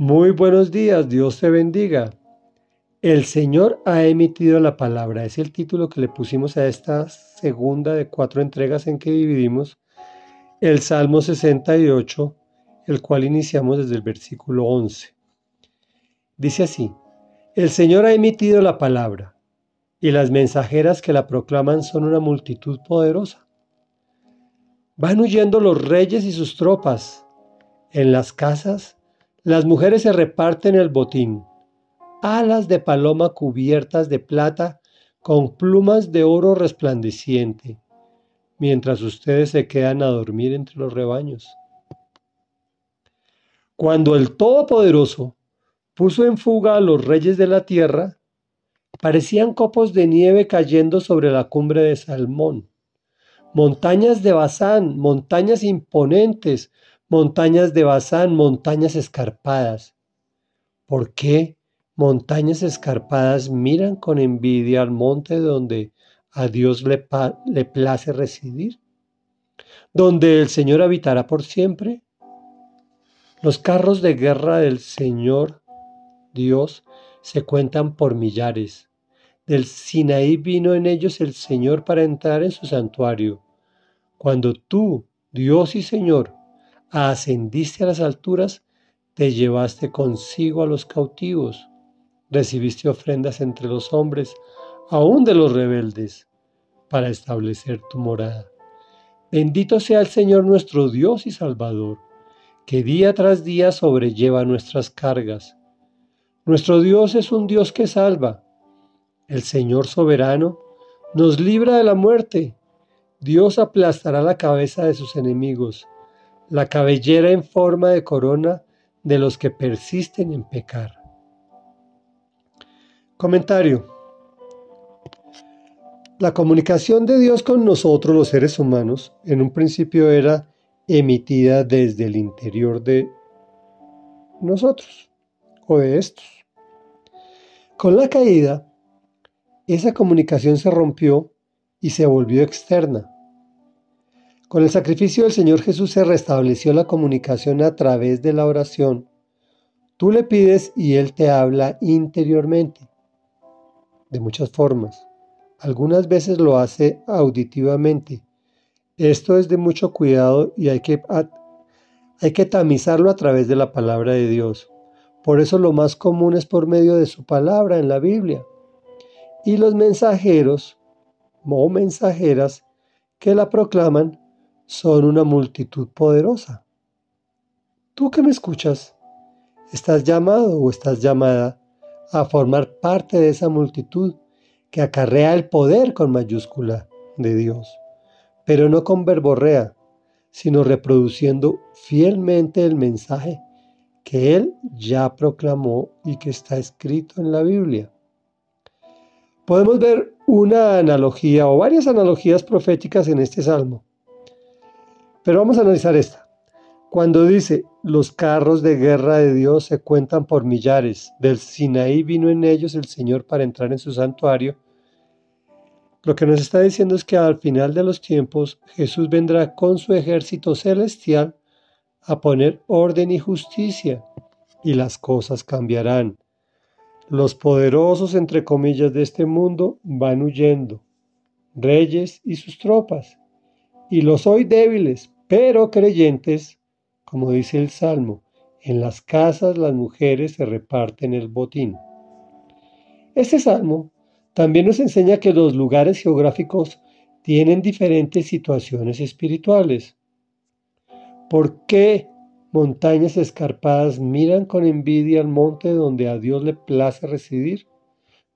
Muy buenos días, Dios te bendiga. El Señor ha emitido la palabra. Es el título que le pusimos a esta segunda de cuatro entregas en que dividimos el Salmo 68, el cual iniciamos desde el versículo 11. Dice así, el Señor ha emitido la palabra, y las mensajeras que la proclaman son una multitud poderosa. Van huyendo los reyes y sus tropas. En las casas las mujeres se reparten el botín, alas de paloma cubiertas de plata con plumas de oro resplandeciente, mientras ustedes se quedan a dormir entre los rebaños. Cuando el Todopoderoso puso en fuga a los reyes de la tierra, parecían copos de nieve cayendo sobre la cumbre de Salmón. Montañas de Bazán, montañas imponentes, montañas de Bazán, montañas escarpadas. ¿Por qué montañas escarpadas miran con envidia al monte donde a Dios le, le place residir? ¿Donde el Señor habitará por siempre? Los carros de guerra del Señor Dios se cuentan por millares. Del Sinaí vino en ellos el Señor para entrar en su santuario. Cuando tú, Dios y Señor, ascendiste a las alturas, te llevaste consigo a los cautivos, recibiste ofrendas entre los hombres, aún de los rebeldes, para establecer tu morada. Bendito sea el Señor nuestro Dios y Salvador, que día tras día sobrelleva nuestras cargas. Nuestro Dios es un Dios que salva. El Señor soberano nos libra de la muerte. Dios aplastará la cabeza de sus enemigos la cabellera en forma de corona de los que persisten en pecar. Comentario. La comunicación de Dios con nosotros los seres humanos en un principio era emitida desde el interior de nosotros o de estos. Con la caída, esa comunicación se rompió y se volvió externa con el sacrificio del Señor Jesús se restableció la comunicación a través de la oración. Tú le pides y Él te habla interiormente, de muchas formas. Algunas veces lo hace auditivamente. Esto es de mucho cuidado y hay que, hay que tamizarlo a través de la palabra de Dios. Por eso lo más común es por medio de su palabra en la Biblia. Y los mensajeros o mensajeras que la proclaman son una multitud poderosa. Tú que me escuchas, estás llamado o estás llamada a formar parte de esa multitud que acarrea el poder con mayúscula de Dios, pero no con verborrea, sino reproduciendo fielmente el mensaje que Él ya proclamó y que está escrito en la Biblia. Podemos ver una analogía o varias analogías proféticas en este salmo. Pero vamos a analizar esta. Cuando dice, los carros de guerra de Dios se cuentan por millares, del Sinaí vino en ellos el Señor para entrar en su santuario, lo que nos está diciendo es que al final de los tiempos Jesús vendrá con su ejército celestial a poner orden y justicia y las cosas cambiarán. Los poderosos, entre comillas, de este mundo van huyendo, reyes y sus tropas, y los hoy débiles, pero creyentes, como dice el Salmo, en las casas las mujeres se reparten el botín. Este Salmo también nos enseña que los lugares geográficos tienen diferentes situaciones espirituales. ¿Por qué montañas escarpadas miran con envidia al monte donde a Dios le place residir,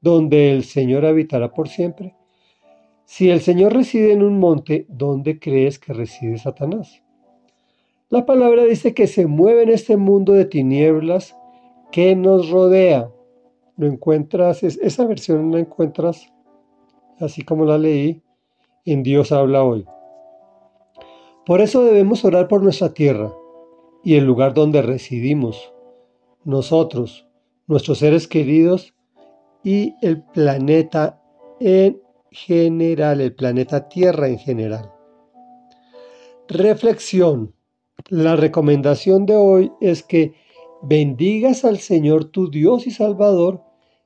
donde el Señor habitará por siempre? Si el Señor reside en un monte, ¿dónde crees que reside Satanás? La palabra dice que se mueve en este mundo de tinieblas que nos rodea. Lo encuentras, esa versión la encuentras, así como la leí, en Dios habla hoy. Por eso debemos orar por nuestra tierra y el lugar donde residimos, nosotros, nuestros seres queridos y el planeta en general, el planeta Tierra en general. Reflexión. La recomendación de hoy es que bendigas al Señor tu Dios y Salvador,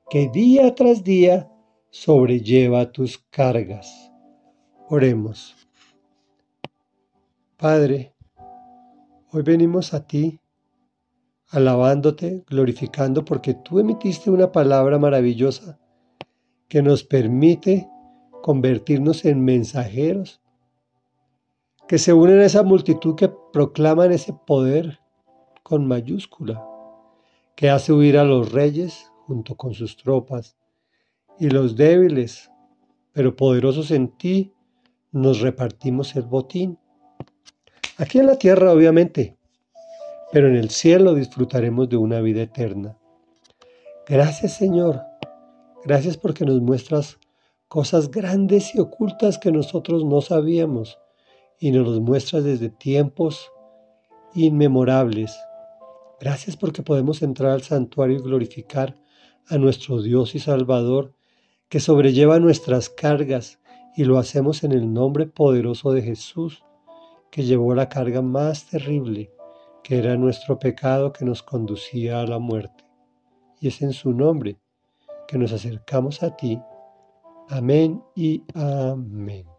que día tras día sobrelleva tus cargas. Oremos. Padre, hoy venimos a ti alabándote, glorificando, porque tú emitiste una palabra maravillosa que nos permite convertirnos en mensajeros, que se unen a esa multitud que proclaman ese poder con mayúscula, que hace huir a los reyes junto con sus tropas, y los débiles, pero poderosos en ti, nos repartimos el botín. Aquí en la tierra, obviamente, pero en el cielo disfrutaremos de una vida eterna. Gracias Señor, gracias porque nos muestras cosas grandes y ocultas que nosotros no sabíamos y nos los muestras desde tiempos inmemorables. Gracias porque podemos entrar al santuario y glorificar a nuestro Dios y Salvador que sobrelleva nuestras cargas y lo hacemos en el nombre poderoso de Jesús, que llevó la carga más terrible que era nuestro pecado que nos conducía a la muerte. Y es en su nombre que nos acercamos a ti. Amén y amén.